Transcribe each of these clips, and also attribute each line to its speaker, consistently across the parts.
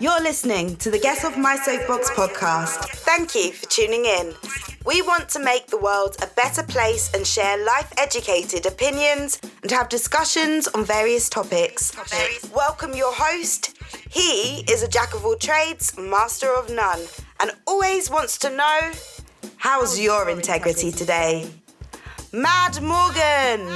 Speaker 1: You're listening to the Get Off My Soapbox podcast. Thank you for tuning in. We want to make the world a better place and share life educated opinions and have discussions on various topics. Welcome your host. He is a jack of all trades, master of none, and always wants to know how's your integrity today? Mad Morgan.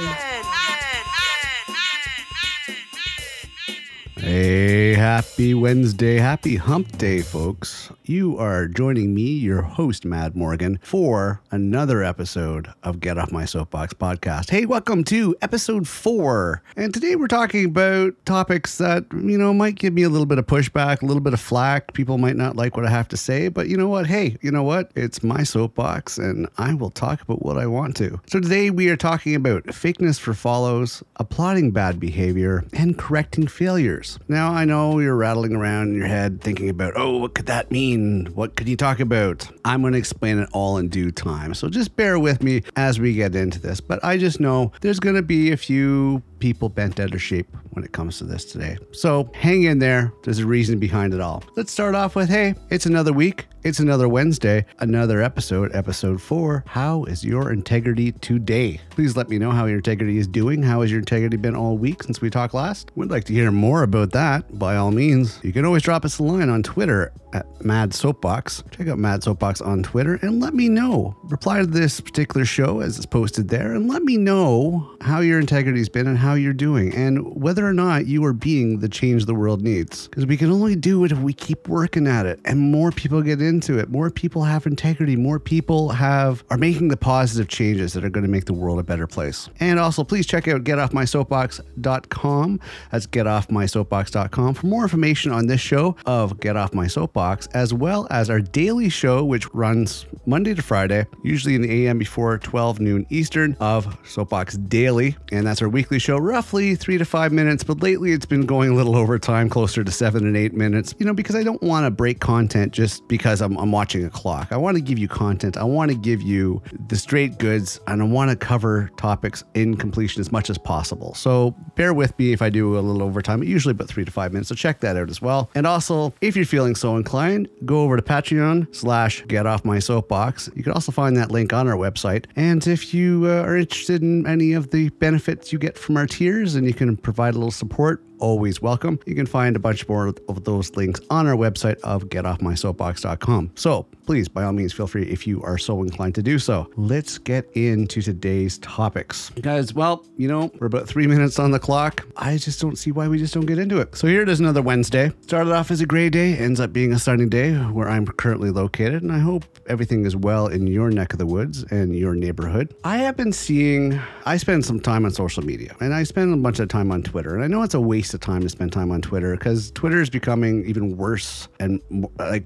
Speaker 2: Hey, happy Wednesday, happy hump day, folks. You are joining me, your host, Mad Morgan, for another episode of Get Off My Soapbox podcast. Hey, welcome to episode four. And today we're talking about topics that, you know, might give me a little bit of pushback, a little bit of flack. People might not like what I have to say, but you know what? Hey, you know what? It's my soapbox and I will talk about what I want to. So today we are talking about fakeness for follows, applauding bad behavior, and correcting failures. Now, I know you're rattling around in your head thinking about, oh, what could that mean? What could you talk about? I'm going to explain it all in due time. So just bear with me as we get into this. But I just know there's going to be a few people bent out of shape when it comes to this today. So hang in there. There's a reason behind it all. Let's start off with hey, it's another week. It's another Wednesday, another episode, episode four. How is your integrity today? Please let me know how your integrity is doing. How has your integrity been all week since we talked last? We'd like to hear more about that. By all means, you can always drop us a line on Twitter at Mad Soapbox. Check out Mad Soapbox on Twitter and let me know. Reply to this particular show as it's posted there and let me know how your integrity's been and how you're doing and whether or not you are being the change the world needs. Because we can only do it if we keep working at it and more people get into it. More people have integrity. More people have are making the positive changes that are going to make the world a better place. And also please check out getoffmysoapbox.com. That's getoffmysoapbox.com for more information on this show of Get Off My Soapbox as well as our daily show which runs Monday to Friday, usually in the AM before 12 noon Eastern of Soapbox Daily. And that's our weekly show, roughly three to five minutes. But lately it's been going a little over time, closer to seven and eight minutes, you know, because I don't want to break content just because I'm, I'm watching a clock. I want to give you content. I want to give you the straight goods and I want to cover topics in completion as much as possible. So bear with me if I do a little overtime, usually about three to five minutes. So check that out as well. And also, if you're feeling so inclined, go over to Patreon slash get off my soapbox. You can also find that link on our website. And if you uh, are interested in any of the benefits you get from our tiers and you can provide a little support, always welcome. You can find a bunch more of those links on our website of getoffmysoapbox.com. So please, by all means, feel free if you are so inclined to do so. Let's get into today's topics. Guys, well, you know, we're about three minutes on the clock. I just don't see why we just don't get into it. So here it is another Wednesday. Started off as a gray day, ends up being a sunny day where I'm currently located, and I hope everything is well in your neck of the woods and your neighborhood. I have been seeing, I spend some time on social media and I spend a bunch of time on Twitter, and I know it's a waste of time to spend time on Twitter because Twitter is becoming even worse and like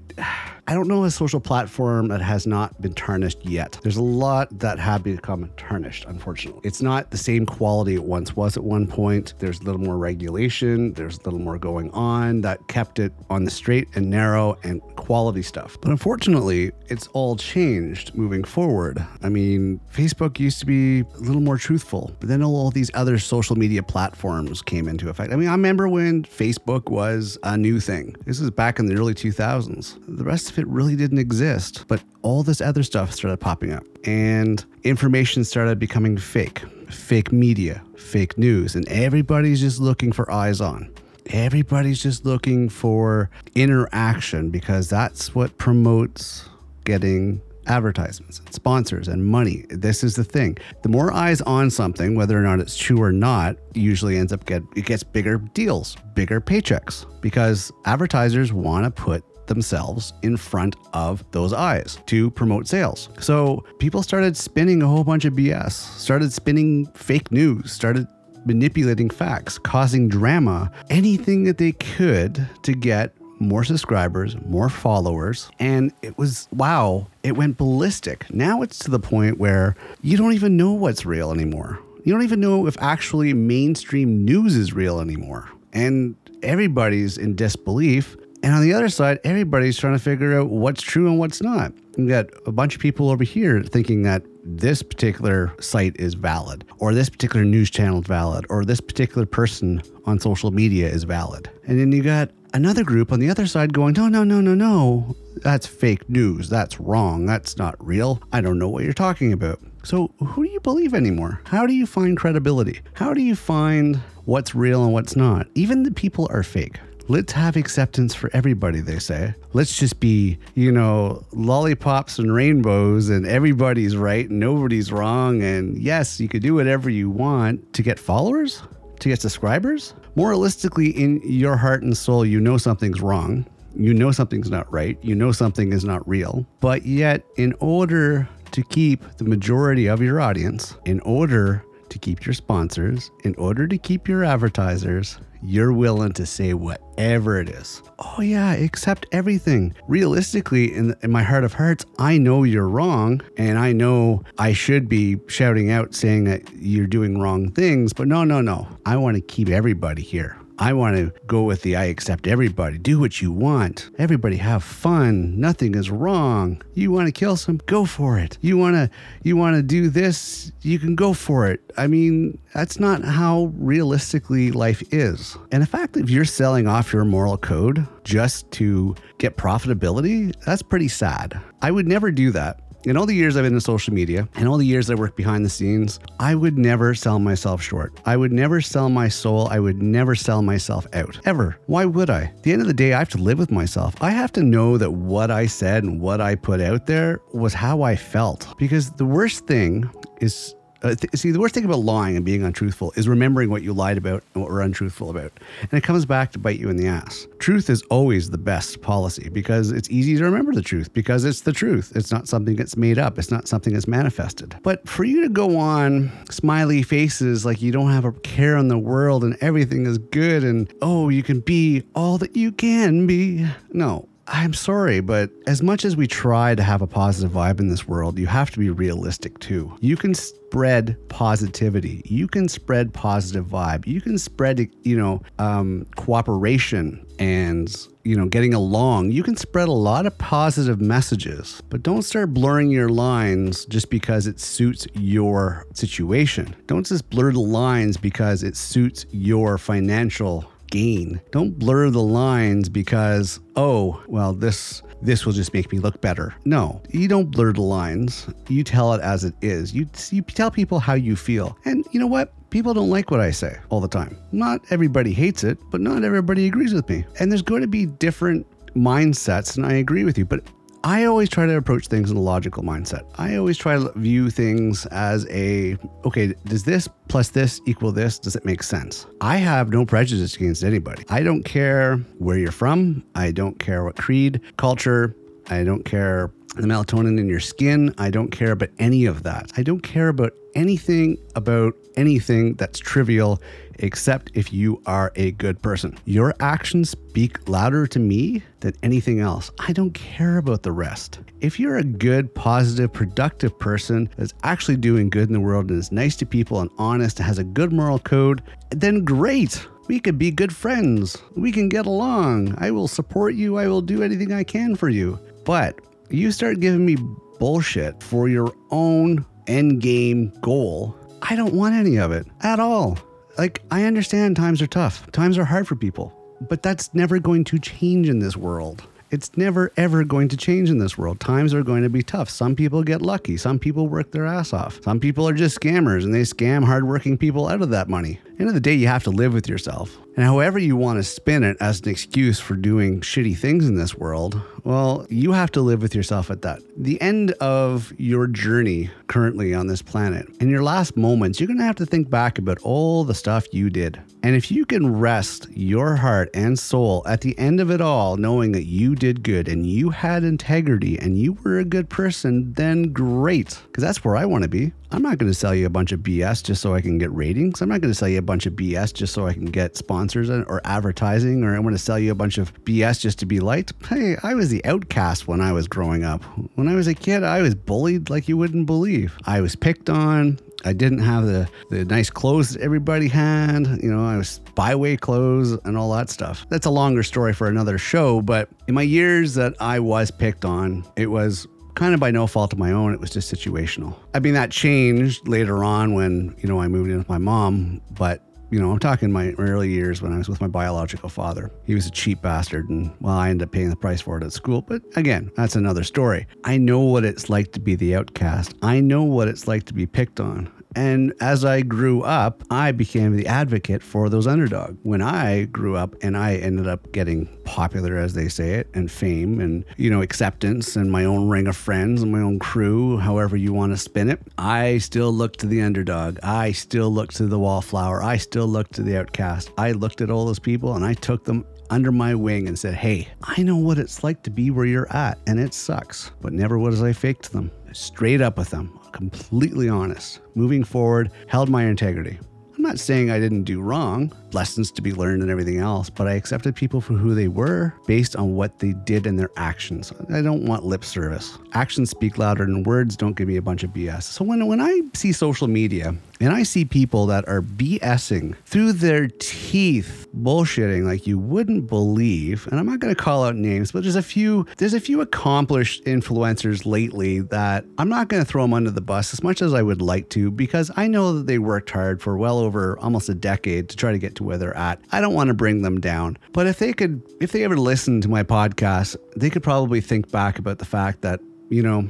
Speaker 2: I don't know a social platform that has not been tarnished yet. There's a lot that have become tarnished, unfortunately. It's not the same quality it once was at one point. There's a little more regulation, there's a little more going on that kept it on the straight and narrow and quality stuff. But unfortunately, it's all changed moving forward. I mean, Facebook used to be a little more truthful, but then all these other social media platforms came into effect. I mean, I remember when Facebook was a new thing. This is back in the early 2000s. The rest of it really didn't exist, but all this other stuff started popping up and information started becoming fake, fake media, fake news, and everybody's just looking for eyes on. Everybody's just looking for interaction because that's what promotes getting advertisements and sponsors and money. This is the thing. The more eyes on something, whether or not it's true or not, usually ends up get it gets bigger deals, bigger paychecks because advertisers want to put themselves in front of those eyes to promote sales. So people started spinning a whole bunch of BS, started spinning fake news, started manipulating facts, causing drama, anything that they could to get more subscribers, more followers. And it was, wow, it went ballistic. Now it's to the point where you don't even know what's real anymore. You don't even know if actually mainstream news is real anymore. And everybody's in disbelief. And on the other side, everybody's trying to figure out what's true and what's not. You got a bunch of people over here thinking that this particular site is valid, or this particular news channel is valid, or this particular person on social media is valid. And then you got another group on the other side going, no, no, no, no, no. That's fake news. That's wrong. That's not real. I don't know what you're talking about. So, who do you believe anymore? How do you find credibility? How do you find what's real and what's not? Even the people are fake. Let's have acceptance for everybody, they say. Let's just be, you know, lollipops and rainbows and everybody's right and nobody's wrong. And yes, you could do whatever you want to get followers, to get subscribers. Moralistically, in your heart and soul, you know something's wrong. You know something's not right. You know something is not real. But yet, in order to keep the majority of your audience, in order to keep your sponsors, in order to keep your advertisers, you're willing to say whatever it is. Oh, yeah, accept everything. Realistically, in, in my heart of hearts, I know you're wrong and I know I should be shouting out saying that you're doing wrong things, but no, no, no. I want to keep everybody here. I want to go with the I accept everybody. Do what you want. Everybody have fun. Nothing is wrong. You want to kill some? Go for it. You want to you want to do this? You can go for it. I mean, that's not how realistically life is. And in fact, if you're selling off your moral code just to get profitability, that's pretty sad. I would never do that in all the years I've been in social media and all the years I worked behind the scenes, I would never sell myself short. I would never sell my soul. I would never sell myself out. Ever. Why would I? At the end of the day, I have to live with myself. I have to know that what I said and what I put out there was how I felt. Because the worst thing is uh, th- see, the worst thing about lying and being untruthful is remembering what you lied about and what we're untruthful about. And it comes back to bite you in the ass. Truth is always the best policy because it's easy to remember the truth because it's the truth. It's not something that's made up, it's not something that's manifested. But for you to go on smiley faces like you don't have a care in the world and everything is good and oh, you can be all that you can be. No, I'm sorry, but as much as we try to have a positive vibe in this world, you have to be realistic too. You can spread positivity. You can spread positive vibe. You can spread, you know, um, cooperation and you know getting along. You can spread a lot of positive messages, but don't start blurring your lines just because it suits your situation. Don't just blur the lines because it suits your financial gain. Don't blur the lines because, oh, well, this this will just make me look better. No, you don't blur the lines. You tell it as it is. You, you tell people how you feel. And you know what? People don't like what I say all the time. Not everybody hates it, but not everybody agrees with me. And there's going to be different mindsets, and I agree with you. But I always try to approach things in a logical mindset. I always try to view things as a okay, does this plus this equal this? Does it make sense? I have no prejudice against anybody. I don't care where you're from. I don't care what creed, culture. I don't care the melatonin in your skin. I don't care about any of that. I don't care about anything about anything that's trivial except if you are a good person. Your actions speak louder to me than anything else. I don't care about the rest. If you're a good, positive, productive person that's actually doing good in the world and is nice to people and honest and has a good moral code, then great. We could be good friends. We can get along. I will support you. I will do anything I can for you. But you start giving me bullshit for your own end game goal, I don't want any of it at all. Like, I understand times are tough, times are hard for people, but that's never going to change in this world. It's never ever going to change in this world. Times are going to be tough. Some people get lucky. Some people work their ass off. Some people are just scammers and they scam hardworking people out of that money. End of the day, you have to live with yourself. And however you want to spin it as an excuse for doing shitty things in this world, well, you have to live with yourself at that. The end of your journey currently on this planet, in your last moments, you're going to have to think back about all the stuff you did. And if you can rest your heart and soul at the end of it all, knowing that you did good and you had integrity and you were a good person, then great. Because that's where I want to be. I'm not going to sell you a bunch of BS just so I can get ratings. I'm not going to sell you a bunch of BS just so I can get sponsors or advertising, or I'm going to sell you a bunch of BS just to be liked. Hey, I was the outcast when I was growing up. When I was a kid, I was bullied like you wouldn't believe. I was picked on. I didn't have the, the nice clothes that everybody had. You know, I was Bi-Way clothes and all that stuff. That's a longer story for another show, but in my years that I was picked on, it was kind of by no fault of my own. It was just situational. I mean, that changed later on when, you know, I moved in with my mom, but you know, I'm talking my early years when I was with my biological father. He was a cheap bastard, and well, I ended up paying the price for it at school. But again, that's another story. I know what it's like to be the outcast. I know what it's like to be picked on. And as I grew up, I became the advocate for those underdog. When I grew up and I ended up getting popular, as they say it, and fame and, you know, acceptance and my own ring of friends and my own crew, however you want to spin it, I still looked to the underdog. I still looked to the wallflower. I still looked to the outcast. I looked at all those people and I took them under my wing and said, Hey, I know what it's like to be where you're at, and it sucks. But never was I fake to them. Straight up with them, completely honest. Moving forward, held my integrity. I'm not saying I didn't do wrong, lessons to be learned and everything else, but I accepted people for who they were based on what they did and their actions. I don't want lip service. Actions speak louder than words. Don't give me a bunch of BS. So when, when I see social media and I see people that are BSing through their teeth, bullshitting like you wouldn't believe, and I'm not going to call out names, but there's a few there's a few accomplished influencers lately that I'm not going to throw them under the bus as much as I would like to because I know that they worked hard for well over almost a decade to try to get to where they're at. I don't want to bring them down, but if they could if they ever listen to my podcast, they could probably think back about the fact that, you know,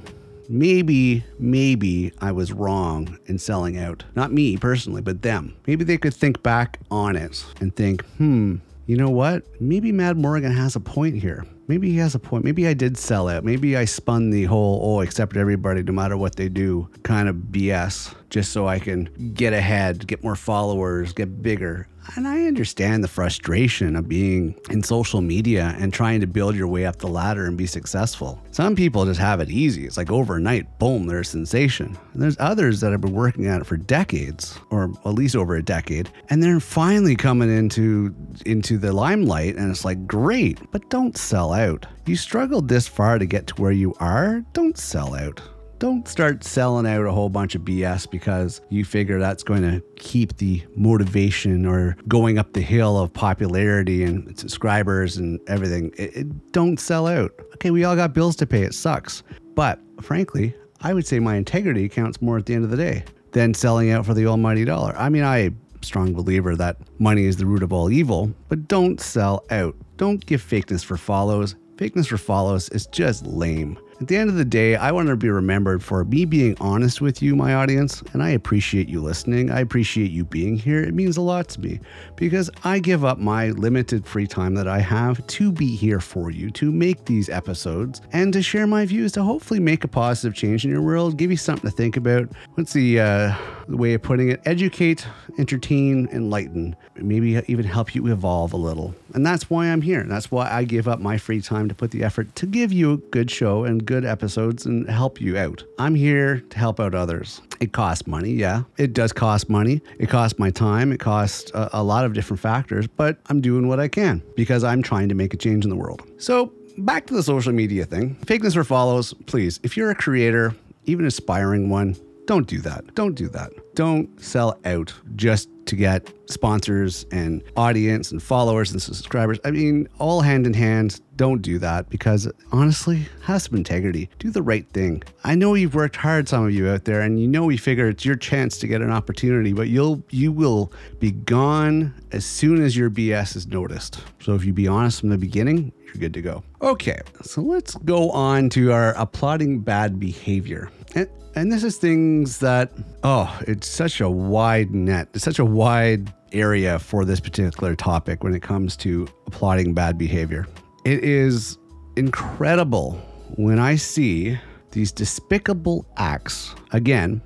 Speaker 2: maybe, maybe I was wrong in selling out. Not me personally, but them. Maybe they could think back on it and think, hmm, you know what? Maybe Mad Morgan has a point here. Maybe he has a point. Maybe I did sell out. Maybe I spun the whole, oh, accept everybody no matter what they do kind of BS just so I can get ahead, get more followers, get bigger. And I understand the frustration of being in social media and trying to build your way up the ladder and be successful. Some people just have it easy. It's like overnight, boom, they're a sensation. And there's others that have been working at it for decades, or at least over a decade, and they're finally coming into into the limelight and it's like great, but don't sell out. You struggled this far to get to where you are, don't sell out don't start selling out a whole bunch of BS because you figure that's going to keep the motivation or going up the hill of popularity and subscribers and everything. It, it, don't sell out. Okay, we all got bills to pay. It sucks. But frankly, I would say my integrity counts more at the end of the day than selling out for the almighty dollar. I mean, I strong believer that money is the root of all evil, but don't sell out. Don't give fakeness for follows. Fakeness for follows is just lame. At the end of the day, I want to be remembered for me being honest with you, my audience, and I appreciate you listening. I appreciate you being here. It means a lot to me because I give up my limited free time that I have to be here for you, to make these episodes, and to share my views to hopefully make a positive change in your world, give you something to think about. What's the, uh, the way of putting it? Educate, entertain, enlighten, maybe even help you evolve a little. And that's why I'm here. That's why I give up my free time to put the effort to give you a good show and good episodes and help you out. I'm here to help out others. It costs money, yeah. It does cost money. It costs my time. It costs a, a lot of different factors, but I'm doing what I can because I'm trying to make a change in the world. So, back to the social media thing. Fakeness for follows, please. If you're a creator, even aspiring one, don't do that. Don't do that. Don't sell out just to get sponsors and audience and followers and subscribers. I mean, all hand in hand. Don't do that because honestly, have some integrity. Do the right thing. I know you've worked hard, some of you out there, and you know we figure it's your chance to get an opportunity, but you'll you will be gone as soon as your BS is noticed. So if you be honest from the beginning, you're good to go. Okay, so let's go on to our applauding bad behavior. And, and this is things that, oh, it's such a wide net. It's such a wide area for this particular topic when it comes to applauding bad behavior. It is incredible when I see these despicable acts, again,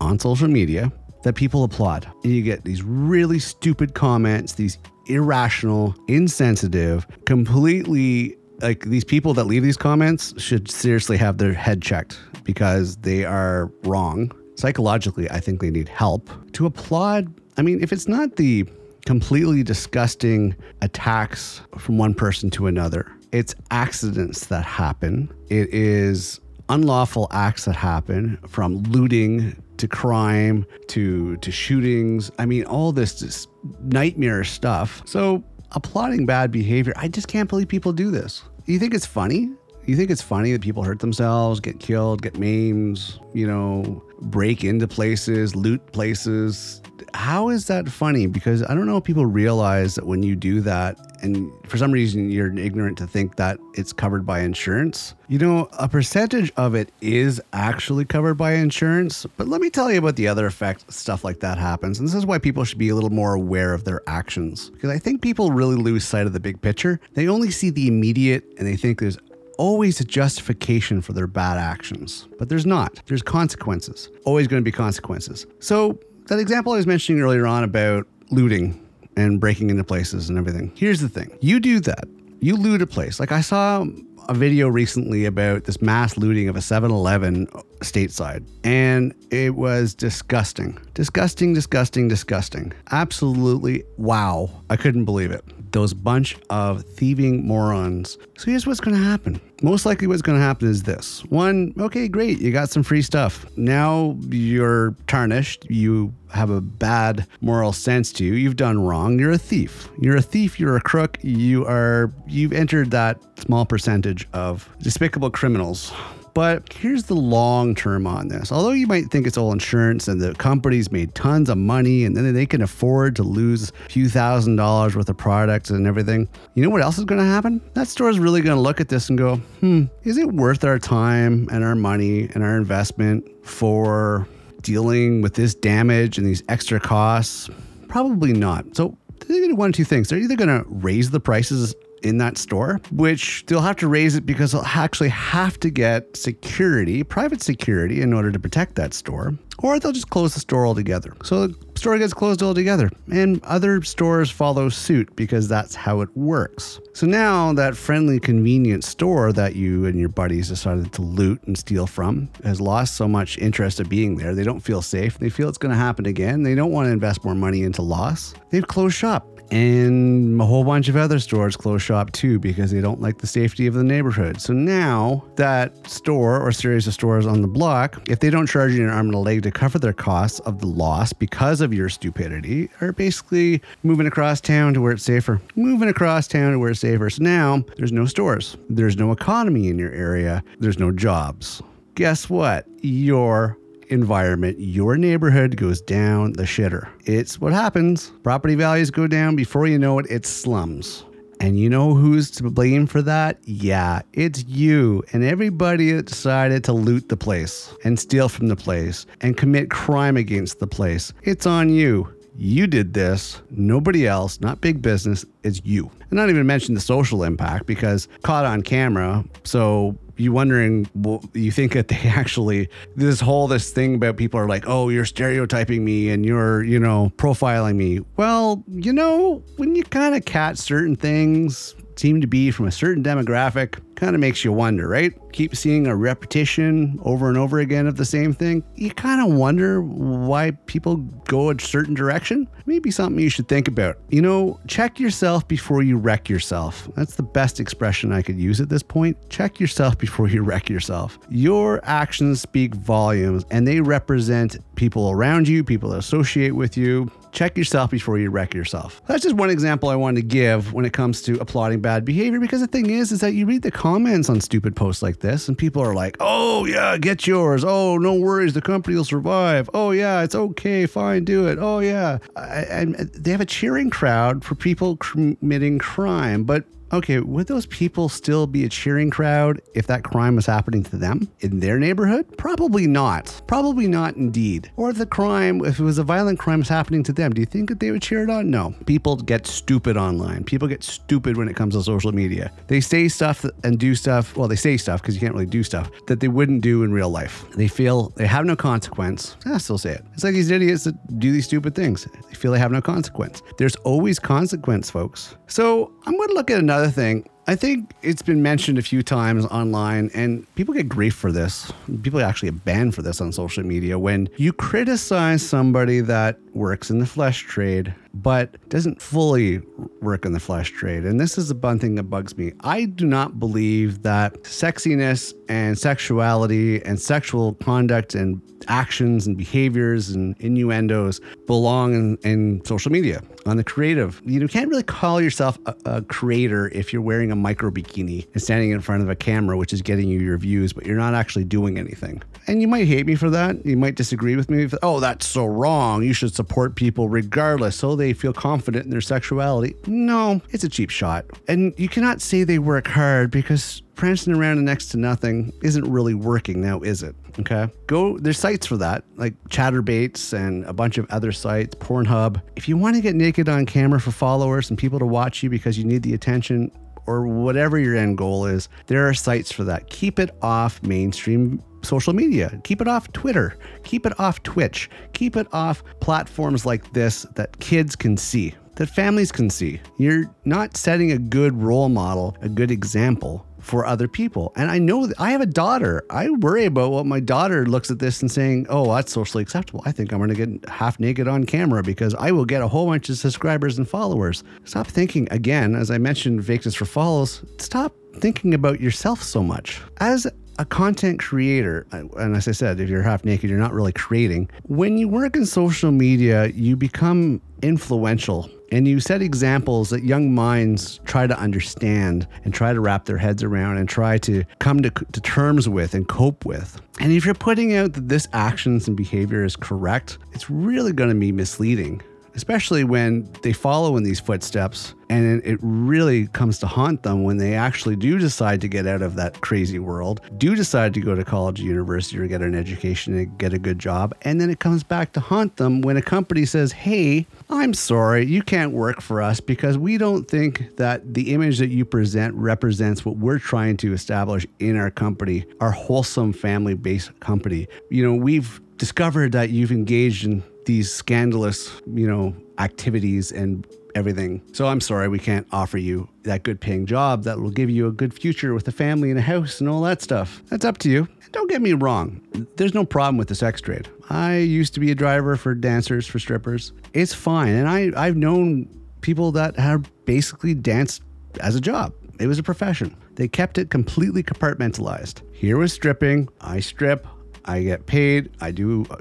Speaker 2: on social media, that people applaud. And you get these really stupid comments, these irrational, insensitive, completely like these people that leave these comments should seriously have their head checked because they are wrong. Psychologically, I think they need help. To applaud, I mean, if it's not the completely disgusting attacks from one person to another, it's accidents that happen. It is unlawful acts that happen from looting to crime to to shootings. I mean, all this just nightmare stuff. So applauding bad behavior, I just can't believe people do this. You think it's funny? You think it's funny that people hurt themselves, get killed, get maims, you know, break into places, loot places. How is that funny? Because I don't know if people realize that when you do that, and for some reason you're ignorant to think that it's covered by insurance. You know, a percentage of it is actually covered by insurance, but let me tell you about the other effect stuff like that happens. And this is why people should be a little more aware of their actions. Because I think people really lose sight of the big picture. They only see the immediate and they think there's always a justification for their bad actions, but there's not. There's consequences. Always going to be consequences. So, that example I was mentioning earlier on about looting and breaking into places and everything. Here's the thing you do that, you loot a place. Like I saw a video recently about this mass looting of a 7 Eleven stateside, and it was disgusting. Disgusting, disgusting, disgusting. Absolutely wow. I couldn't believe it those bunch of thieving morons. So here's what's going to happen. Most likely, what's going to happen is this one, okay, great, you got some free stuff. Now you're tarnished. You have a bad moral sense to you. You've done wrong. You're a thief. You're a thief. You're a crook. You are, you've entered that small percentage of despicable criminals but here's the long term on this. Although you might think it's all insurance and the companies made tons of money and then they can afford to lose a few thousand dollars worth of products and everything, you know what else is going to happen? That store is really going to look at this and go, hmm, is it worth our time and our money and our investment for dealing with this damage and these extra costs? Probably not. So they're going to do one of two things. They're either going to raise the prices in that store, which they'll have to raise it because they'll actually have to get security, private security, in order to protect that store, or they'll just close the store altogether. So the store gets closed altogether, and other stores follow suit because that's how it works. So now that friendly, convenience store that you and your buddies decided to loot and steal from has lost so much interest of being there. They don't feel safe. They feel it's going to happen again. They don't want to invest more money into loss. They've closed shop and a whole bunch of other stores close shop too because they don't like the safety of the neighborhood. So now that store or series of stores on the block, if they don't charge you an arm and a leg to cover their costs of the loss because of your stupidity, are basically moving across town to where it's safer. Moving across town to where it's safer. So now there's no stores, there's no economy in your area, there's no jobs. Guess what? You're environment, your neighborhood goes down the shitter. It's what happens. Property values go down before you know it, it's slums. And you know who's to blame for that? Yeah, it's you and everybody that decided to loot the place and steal from the place and commit crime against the place. It's on you. You did this, nobody else, not big business, it's you. And not even mention the social impact because caught on camera, so you wondering, well, you think that they actually this whole this thing about people are like, oh, you're stereotyping me and you're you know profiling me. Well, you know when you kind of catch certain things seem to be from a certain demographic kind of makes you wonder, right? Keep seeing a repetition over and over again of the same thing. You kind of wonder why people go a certain direction. Maybe something you should think about. You know, check yourself before you wreck yourself. That's the best expression I could use at this point. Check yourself before you wreck yourself. Your actions speak volumes and they represent people around you, people that associate with you. Check yourself before you wreck yourself. That's just one example I wanted to give when it comes to applauding bad behavior because the thing is is that you read the comments on stupid posts like this and people are like, "Oh yeah, get yours. Oh, no worries, the company will survive. Oh yeah, it's okay, fine, do it. Oh yeah." And they have a cheering crowd for people committing crime, but okay, would those people still be a cheering crowd if that crime was happening to them in their neighborhood? Probably not. Probably not indeed. Or the crime, if it was a violent crime was happening to them, do you think that they would cheer it on? No. People get stupid online. People get stupid when it comes to social media. They say stuff and do stuff, well, they say stuff because you can't really do stuff that they wouldn't do in real life. They feel they have no consequence. Ah, I still say it. It's like these idiots that do these stupid things. They feel they have no consequence. There's always consequence, folks. So I'm going to look at another another thing. I think it's been mentioned a few times online, and people get grief for this. People actually get banned for this on social media when you criticize somebody that works in the flesh trade but doesn't fully work in the flesh trade. And this is the one thing that bugs me. I do not believe that sexiness and sexuality and sexual conduct and actions and behaviors and innuendos belong in, in social media. On the creative. You can't really call yourself a, a, creator if you're wearing a micro bikini and standing in front of a camera, which is getting you your views, but you're not actually doing anything. And you might hate me for that. You might disagree with me. oh, that's so wrong. You should support people regardless so they feel confident in their sexuality. No, it's a cheap shot. And you cannot say they work hard because prancing around next to nothing isn't really working now, is it? Okay. Go, there's sites for that, like Chaturbate and a bunch of other sites, Pornhub. If you want to get naked on camera for followers and people to watch you because you need the attention or whatever your end goal is, there are sites for that. Keep it off mainstream social media. Keep it off Twitter. Keep it off Twitch. Keep it off platforms like this that kids can see, that families can see. You're not setting a good role model, a good example for other people. And I know I have a daughter. I worry about what my daughter looks at this and saying, oh, that's socially acceptable. I think I'm going to get half naked on camera because I will get a whole bunch of subscribers and followers. Stop thinking, again, as I mentioned, fakeness for follows, stop thinking about yourself so much. As a content creator, and as I said, if you're half naked, you're not really creating. When you work in social media, you become influential and you set examples that young minds try to understand and try to wrap their heads around and try to come to, to terms with and cope with. And if you're putting out that this actions and behavior is correct, it's really going to be misleading especially when they follow in these footsteps and it really comes to haunt them when they actually do decide to get out of that crazy world, do decide to go to college or university or get an education and get a good job. And then it comes back to haunt them when a company says, Hey, I'm sorry, you can't work for us because we don't think that the image that you present represents what we're trying to establish in our company, our wholesome family based company. You know, we've discovered that you've engaged in these scandalous, you know, activities and everything. So I'm sorry we can't offer you that good paying job that will give you a good future with a family and a house and all that stuff. That's up to you. Don't get me wrong. There's no problem with the sex trade. I used to be a driver for dancers for strippers. It's fine. And I I've known people that have basically danced as a job. It was a profession. They kept it completely compartmentalized. Here was stripping. I strip. I get paid. I do uh,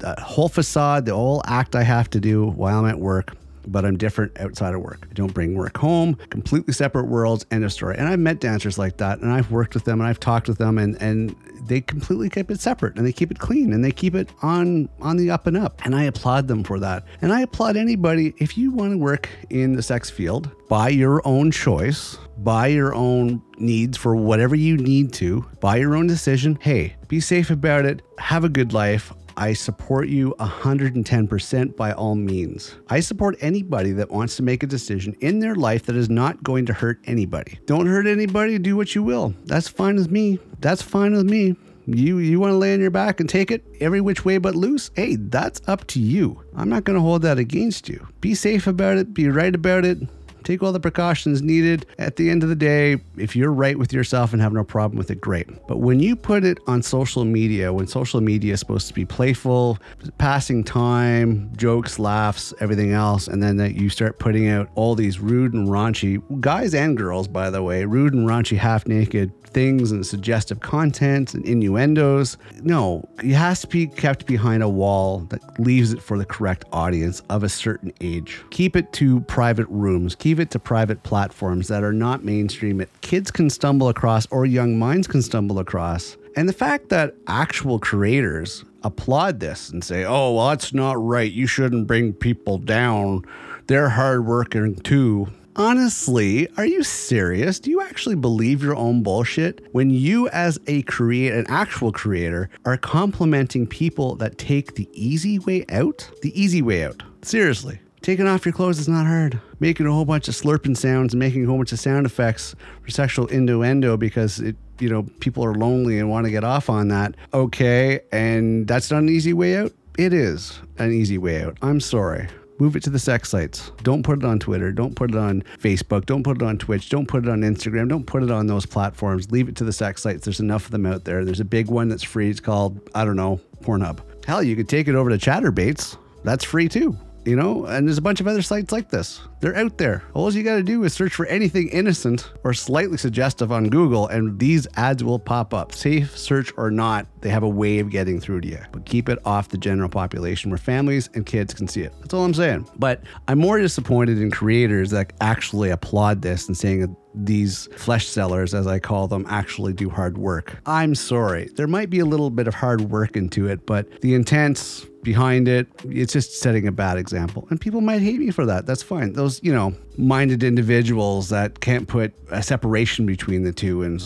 Speaker 2: the the whole facade, the whole act I have to do while I'm at work, but I'm different outside of work. I don't bring work home, completely separate worlds, end of story. And I've met dancers like that, and I've worked with them, and I've talked with them, and and they completely keep it separate, and they keep it clean, and they keep it on on the up and up. And I applaud them for that. And I applaud anybody if you want to work in the sex field by your own choice, by your own needs for whatever you need to, by your own decision. Hey, be safe about it. Have a good life. I support you 110% by all means. I support anybody that wants to make a decision in their life that is not going to hurt anybody. Don't hurt anybody, do what you will. That's fine with me. That's fine with me. You you want to lay on your back and take it every which way but loose? Hey, that's up to you. I'm not going to hold that against you. Be safe about it, be right about it take all the precautions needed. At the end of the day, if you're right with yourself and have no problem with it, great. But when you put it on social media, when social media is supposed to be playful, passing time, jokes, laughs, everything else, and then that you start putting out all these rude and raunchy guys and girls, by the way, rude and raunchy half naked things and suggestive content and innuendos. No, it has to be kept behind a wall that leaves it for the correct audience of a certain age. Keep it to private rooms, keep it to private platforms that are not mainstream that kids can stumble across or young minds can stumble across. And the fact that actual creators applaud this and say, oh, well, that's not right. You shouldn't bring people down. They're hardworking too. Honestly, are you serious? Do you actually believe your own bullshit when you, as a creator, an actual creator, are complimenting people that take the easy way out? The easy way out. Seriously. Taking off your clothes is not hard. Making a whole bunch of slurping sounds and making a whole bunch of sound effects for sexual innuendo because it, you know, people are lonely and want to get off on that. Okay, and that's not an easy way out. It is an easy way out. I'm sorry. Move it to the sex sites. Don't put it on Twitter. Don't put it on Facebook. Don't put it on Twitch. Don't put it on Instagram. Don't put it on those platforms. Leave it to the sex sites. There's enough of them out there. There's a big one that's free. It's called, I don't know, Pornhub. Hell, you could take it over to Chaturbates. That's free too. You know, and there's a bunch of other sites like this. They're out there. All you got to do is search for anything innocent or slightly suggestive on Google, and these ads will pop up. Safe search or not, they have a way of getting through to you. But keep it off the general population where families and kids can see it. That's all I'm saying. But I'm more disappointed in creators that actually applaud this and saying these flesh sellers, as I call them, actually do hard work. I'm sorry. There might be a little bit of hard work into it, but the intents behind it, it's just setting a bad example. And people might hate me for that. That's fine. Those, you know, minded individuals that can't put a separation between the two and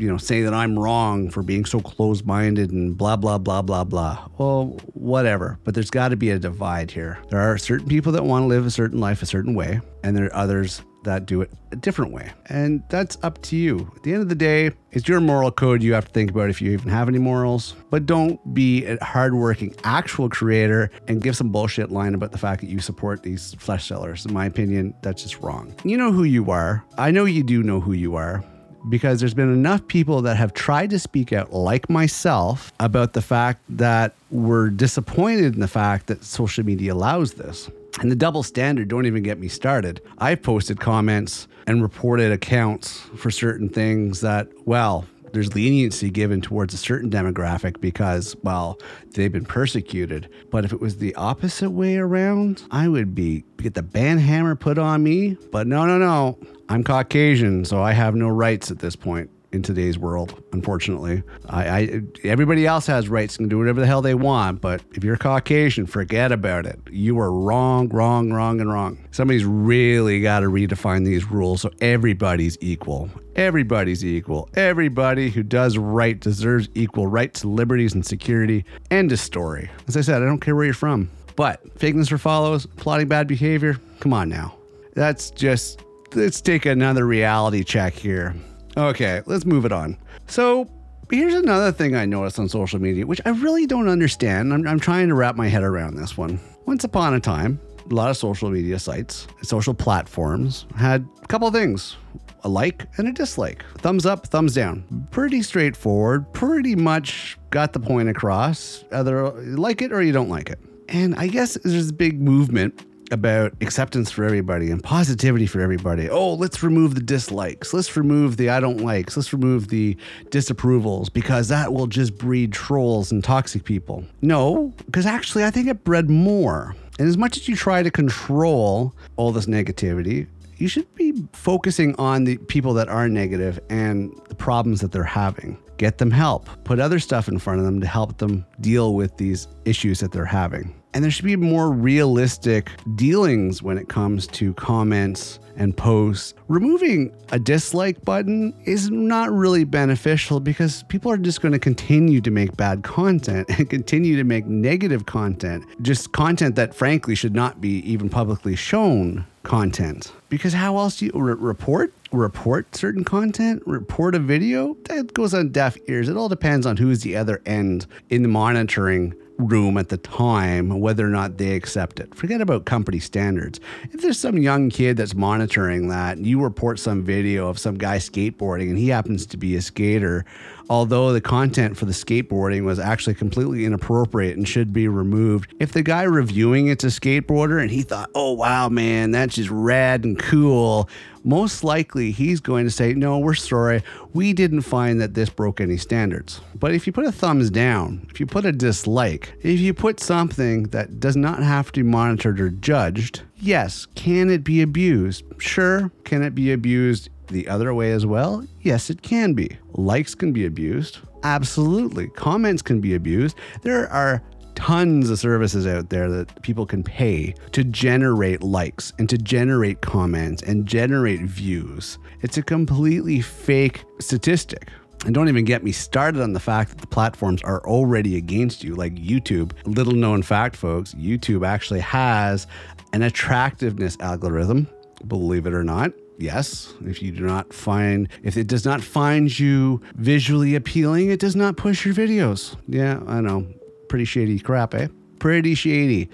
Speaker 2: you know, say that I'm wrong for being so close minded and blah, blah, blah, blah, blah. Well, whatever. But there's got to be a divide here. There are certain people that want to live a certain life a certain way, and there are others that do it a different way. And that's up to you. At the end of the day, it's your moral code you have to think about if you even have any morals. But don't be a hardworking actual creator and give some bullshit line about the fact that you support these flesh sellers. In my opinion, that's just wrong. You know who you are. I know you do know who you are because there's been enough people that have tried to speak out, like myself, about the fact that we're disappointed in the fact that social media allows this. And the double standard, don't even get me started. I've posted comments and reported accounts for certain things that, well, there's leniency given towards a certain demographic because, well, they've been persecuted. But if it was the opposite way around, I would be get the band hammer put on me. But no, no, no. I'm Caucasian, so I have no rights at this point in today's world. Unfortunately, I, I, everybody else has rights and can do whatever the hell they want. But if you're Caucasian, forget about it. You are wrong, wrong, wrong, and wrong. Somebody's really got to redefine these rules so everybody's equal. Everybody's equal. Everybody who does right deserves equal rights, liberties, and security. End of story. As I said, I don't care where you're from. But fakeness for follows, plotting bad behavior. Come on now. That's just let's take another reality check here. Okay, let's move it on. So, here's another thing I noticed on social media, which I really don't understand. I'm, I'm trying to wrap my head around this one. Once upon a time, a lot of social media sites, social platforms had a couple things a like and a dislike. Thumbs up, thumbs down. Pretty straightforward, pretty much got the point across. Either you like it or you don't like it. And I guess there's a big movement about acceptance for everybody and positivity for everybody. Oh, let's remove the dislikes. Let's remove the I don't likes. Let's remove the disapprovals because that will just breed trolls and toxic people. No, because actually, I think it bred more. And as much as you try to control all this negativity, you should be focusing on the people that are negative and the problems that they're having. Get them help. Put other stuff in front of them to help them deal with these issues that they're having. And there should be more realistic dealings when it comes to comments and posts. Removing a dislike button is not really beneficial because people are just going to continue to make bad content and continue to make negative content, just content that frankly should not be even publicly shown content. Because how else do you re- report? Report certain content, report a video that goes on deaf ears. It all depends on who's the other end in the monitoring room at the time whether or not they accept it. Forget about company standards. If there's some young kid that's monitoring that, you report some video of some guy skateboarding and he happens to be a skater, although the content for the skateboarding was actually completely inappropriate and should be removed, if the guy reviewing it's a skateboarder and he thought, oh wow, man, that's just rad and cool, most likely he's going to say, No, we're sorry. We didn't find that this broke any standards. But if you put a thumbs down, if you put a dislike, if you put something that does not have to be monitored or judged, yes, can it be abused? Sure. Can it be abused the other way as well? Yes, it can be. Likes can be abused. Absolutely. Comments can be abused. There are tons of services out there that people can pay to generate likes and to generate comments and generate views. It's a completely fake statistic. And don't even get me started on the fact that the platforms are already against you, like YouTube. Little known fact, folks YouTube actually has an attractiveness algorithm, believe it or not. Yes, if you do not find, if it does not find you visually appealing, it does not push your videos. Yeah, I know pretty shady crap, eh? Pretty shady.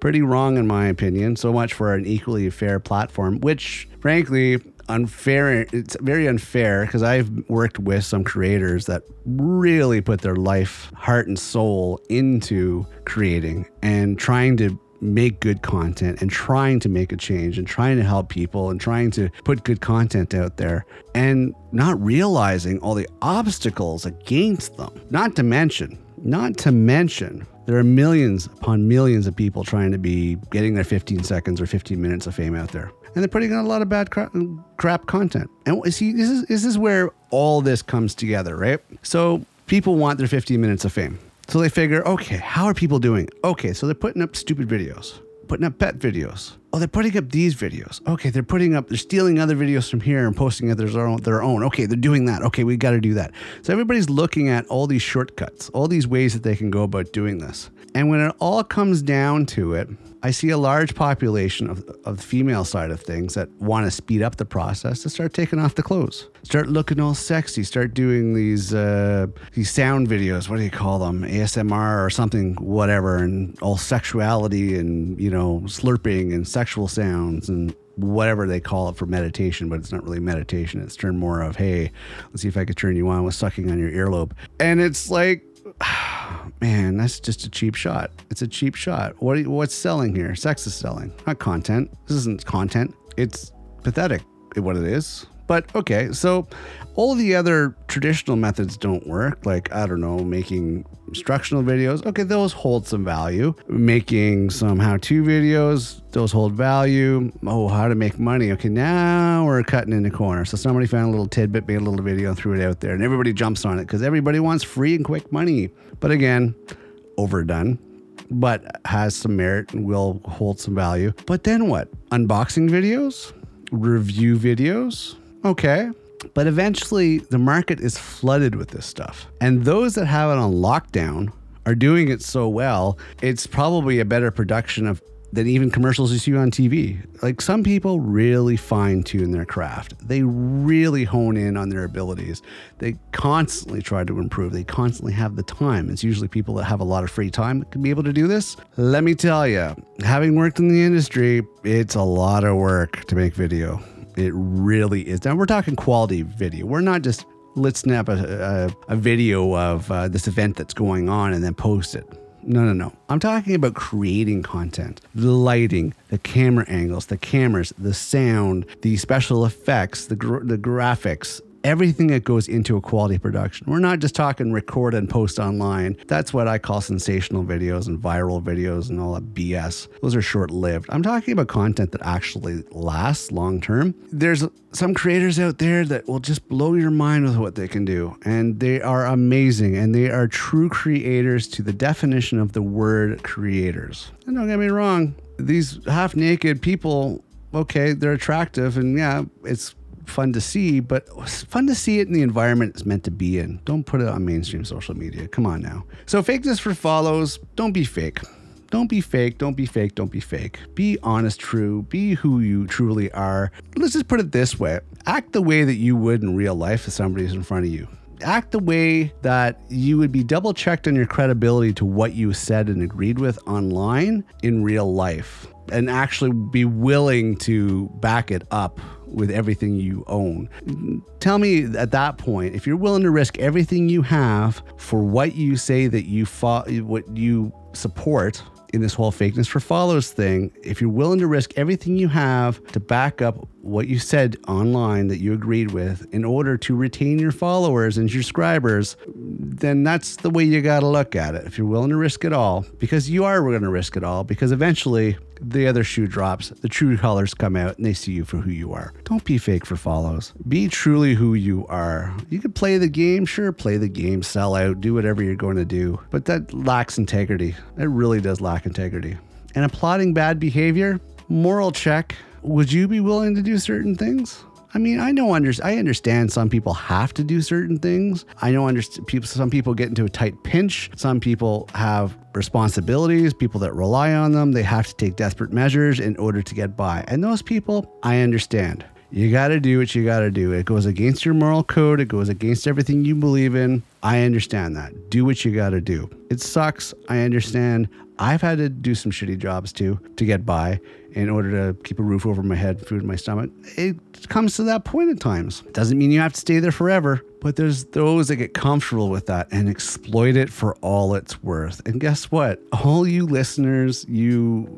Speaker 2: Pretty wrong, in my opinion. So much for an equally fair platform, which, frankly, unfair. It's very unfair because I've worked with some creators that really put their life, heart, and soul into creating and trying to make good content and trying to make a change and trying to help people and trying to put good content out there and not realizing all the obstacles against them. Not to mention, not to mention, there are millions upon millions of people trying to be getting their 15 seconds or 15 minutes of fame out there. And they're putting out a lot of bad crap, crap content. And see, this is, this is where all this comes together, right? So people want their 15 minutes of fame. So they figure, okay, how are people doing? Okay, so they're putting up stupid videos, putting up pet videos. Oh, they're putting up these videos. Okay, they're putting up, they're stealing other videos from here and posting it their own, their own. Okay, they're doing that. Okay, we got to do that. So everybody's looking at all these shortcuts, all these ways that they can go about doing this. And when it all comes down to it, I see a large population of, of the female side of things that want to speed up the process to start taking off the clothes, start looking all sexy, start doing these uh, these sound videos. What do you call them? ASMR or something, whatever, and all sexuality and you know slurping and sexual sounds and whatever they call it for meditation, but it's not really meditation. It's turned more of, hey, let's see if I can turn you on with sucking on your earlobe. And it's like man, that's just a cheap shot. It's a cheap shot. What what's selling here? Sex is selling, not content. This isn't content. It's pathetic. What it is. But okay, so all the other traditional methods don't work. Like, I don't know, making instructional videos. Okay, those hold some value. Making some how to videos, those hold value. Oh, how to make money. Okay, now we're cutting in the corner. So somebody found a little tidbit, made a little video, and threw it out there, and everybody jumps on it because everybody wants free and quick money. But again, overdone but has some merit and will hold some value. But then what? Unboxing videos? Review videos? Okay. But eventually, the market is flooded with this stuff. And those that have it on lockdown are doing it so well, it's probably a better production of than even commercials you see on TV. Like some people really fine tune their craft. They really hone in on their abilities. They constantly try to improve. They constantly have the time. It's usually people that have a lot of free time that can be able to do this. Let me tell you, having worked in the industry, it's a lot of work to make video. It really is. Now we're talking quality video. We're not just let's snap a, a, a video of uh, this event that's going on and then post it. No, no, no. I'm talking about creating content, the lighting, the camera angles, the cameras, the sound, the special effects, the, gr- the graphics, everything that goes into a quality production. We're not just talking record and post online. That's what I call sensational videos and viral videos and all that BS. Those are short lived. I'm talking about content that actually lasts long term. There's some creators out there that will just blow your mind with what they can do, and they are amazing and they are true creators to the definition of the word creators. And don't get me wrong, these half naked people okay, they're attractive and yeah, it's fun to see, but fun to see it in the environment it's meant to be in. Don't put it on mainstream social media. Come on now. So, fakeness for follows. Don't be fake. Don't be fake. Don't be fake. Don't be fake. Be honest, true. Be who you truly are. Let's just put it this way act the way that you would in real life if somebody's in front of you act the way that you would be double checked on your credibility to what you said and agreed with online in real life and actually be willing to back it up with everything you own. Tell me at that point if you're willing to risk everything you have for what you say that you fought, what you support in this whole fakeness for follows thing, if you're willing to risk everything you have to back up what you said online that you agreed with in order to retain your followers and subscribers, then that's the way you got to look at it. If you're willing to risk it all, because you are going to risk it all, because eventually the other shoe drops, the true colors come out, and they see you for who you are. Don't be fake for follows. Be truly who you are. You can play the game, sure, play the game, sell out, do whatever you're going to do, but that lacks integrity. It really does lack integrity. And applauding bad behavior, moral check. Would you be willing to do certain things? I mean, I know under, I understand some people have to do certain things. I know under, people, some people get into a tight pinch. Some people have responsibilities, people that rely on them. They have to take desperate measures in order to get by. And those people, I understand. You got to do what you got to do. It goes against your moral code, it goes against everything you believe in. I understand that. Do what you got to do. It sucks. I understand. I've had to do some shitty jobs too to get by. In order to keep a roof over my head, food in my stomach. It comes to that point at times. Doesn't mean you have to stay there forever, but there's those that get comfortable with that and exploit it for all it's worth. And guess what? All you listeners, you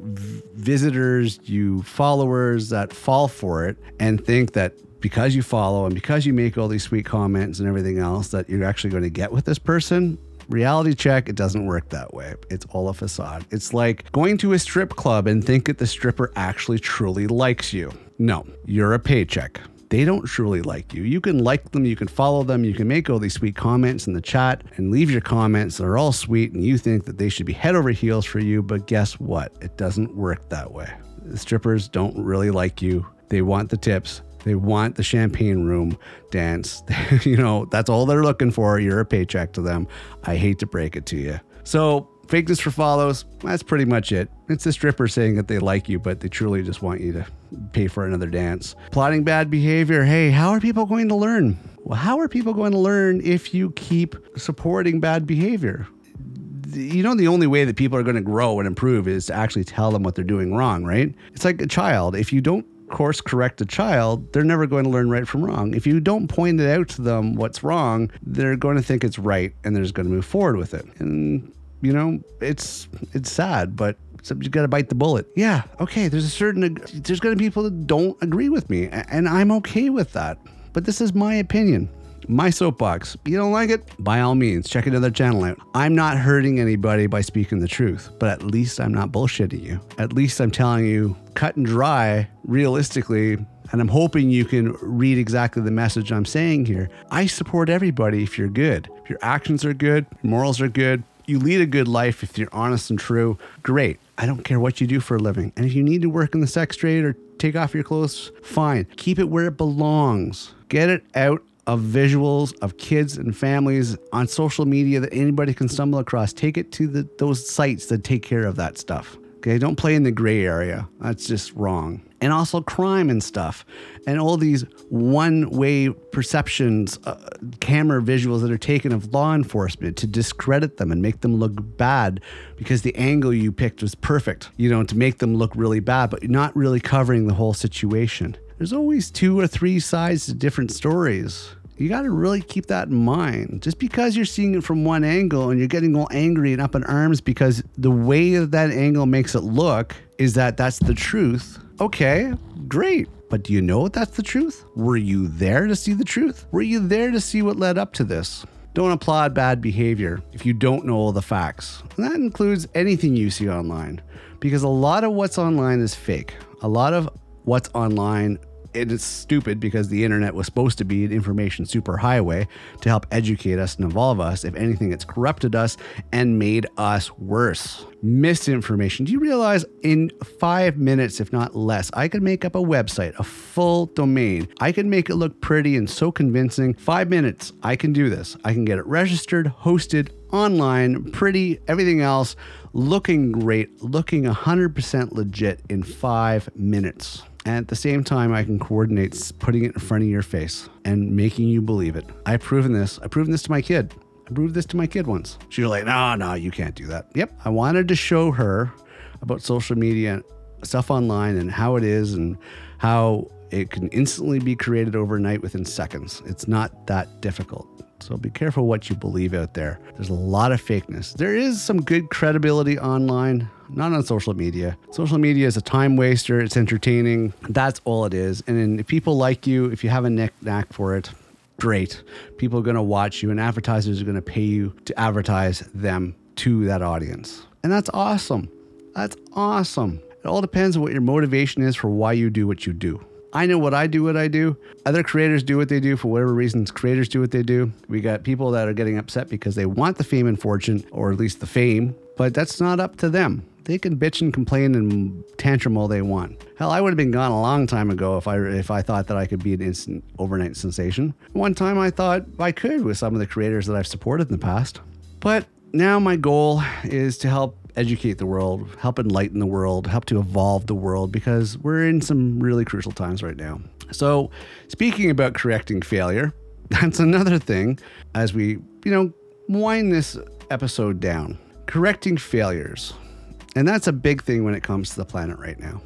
Speaker 2: visitors, you followers that fall for it and think that because you follow and because you make all these sweet comments and everything else that you're actually going to get with this person reality check it doesn't work that way it's all a facade it's like going to a strip club and think that the stripper actually truly likes you no you're a paycheck they don't truly like you. You can like them, you can follow them, you can make all these sweet comments in the chat and leave your comments that are all sweet and you think that they should be head over heels for you, but guess what? It doesn't work that way. The strippers don't really like you. They want the tips. They want the champagne room dance. you know, that's all they're looking for. You're a paycheck to them. I hate to break it to you. So, fakeness for follows, that's pretty much it. It's the stripper saying that they like you, but they truly just want you to pay for another dance. Plotting bad behavior. Hey, how are people going to learn? Well, how are people going to learn if you keep supporting bad behavior? you know the only way that people are going to grow and improve is to actually tell them what they're doing wrong right it's like a child if you don't course correct a child, they're never going to learn right from wrong. If you don't point it out to them what's wrong, they're going to think it's right and they're just going to move forward with it. And you know, it's it's sad, but you got to bite the bullet. Yeah, okay. There's a certain there's going to be people that don't agree with me, and I'm okay with that. But this is my opinion my soapbox. You don't like it? By all means, check another channel out. I'm not hurting anybody by speaking the truth, but at least I'm not bullshitting you. At least I'm telling you cut and dry, realistically, and I'm hoping you can read exactly the message I'm saying here. I support everybody if you're good. If your actions are good, morals are good, you lead a good life if you're honest and true, great. I don't care what you do for a living. And if you need to work in the sex trade or take off your clothes, fine. Keep it where it belongs. Get it out of visuals of kids and families on social media that anybody can stumble across. Take it to the, those sites that take care of that stuff. Okay, don't play in the gray area. That's just wrong. And also crime and stuff, and all these one-way perceptions, uh, camera visuals that are taken of law enforcement to discredit them and make them look bad because the angle you picked was perfect. You know, to make them look really bad, but not really covering the whole situation there's always two or three sides to different stories. You got to really keep that in mind. Just because you're seeing it from one angle and you're getting all angry and up in arms because the way that, that angle makes it look is that that's the truth. Okay, great. But do you know that's the truth? Were you there to see the truth? Were you there to see what led up to this? Don't applaud bad behavior if you don't know all the facts. And that includes anything you see online, because a lot of what's online is fake. A lot of what's online it is stupid because the internet was supposed to be an information superhighway to help educate us and evolve us. If anything, it's corrupted us and made us worse. Misinformation. Do you realize in five minutes, if not less, I could make up a website, a full domain. I could make it look pretty and so convincing. Five minutes, I can do this. I can get it registered, hosted, online, pretty, everything else looking great, looking 100% legit in five minutes. And at the same time, I can coordinate putting it in front of your face and making you believe it. I've proven this. I've proven this to my kid. I proved this to my kid once. She was like, no, no, you can't do that. Yep. I wanted to show her about social media stuff online and how it is and how it can instantly be created overnight within seconds. It's not that difficult. So be careful what you believe out there. There's a lot of fakeness. There is some good credibility online, not on social media. Social media is a time waster, it's entertaining. That's all it is. And if people like you, if you have a knack for it, great. People are going to watch you, and advertisers are going to pay you to advertise them to that audience. And that's awesome. That's awesome. It all depends on what your motivation is for why you do what you do. I know what I do, what I do. Other creators do what they do for whatever reasons. Creators do what they do. We got people that are getting upset because they want the fame and fortune, or at least the fame, but that's not up to them. They can bitch and complain and tantrum all they want. Hell, I would have been gone a long time ago if I if I thought that I could be an instant overnight sensation. One time I thought I could with some of the creators that I've supported in the past. But now my goal is to help educate the world, help enlighten the world, help to evolve the world because we're in some really crucial times right now. So, speaking about correcting failure, that's another thing as we, you know, wind this episode down. Correcting failures. And that's a big thing when it comes to the planet right now.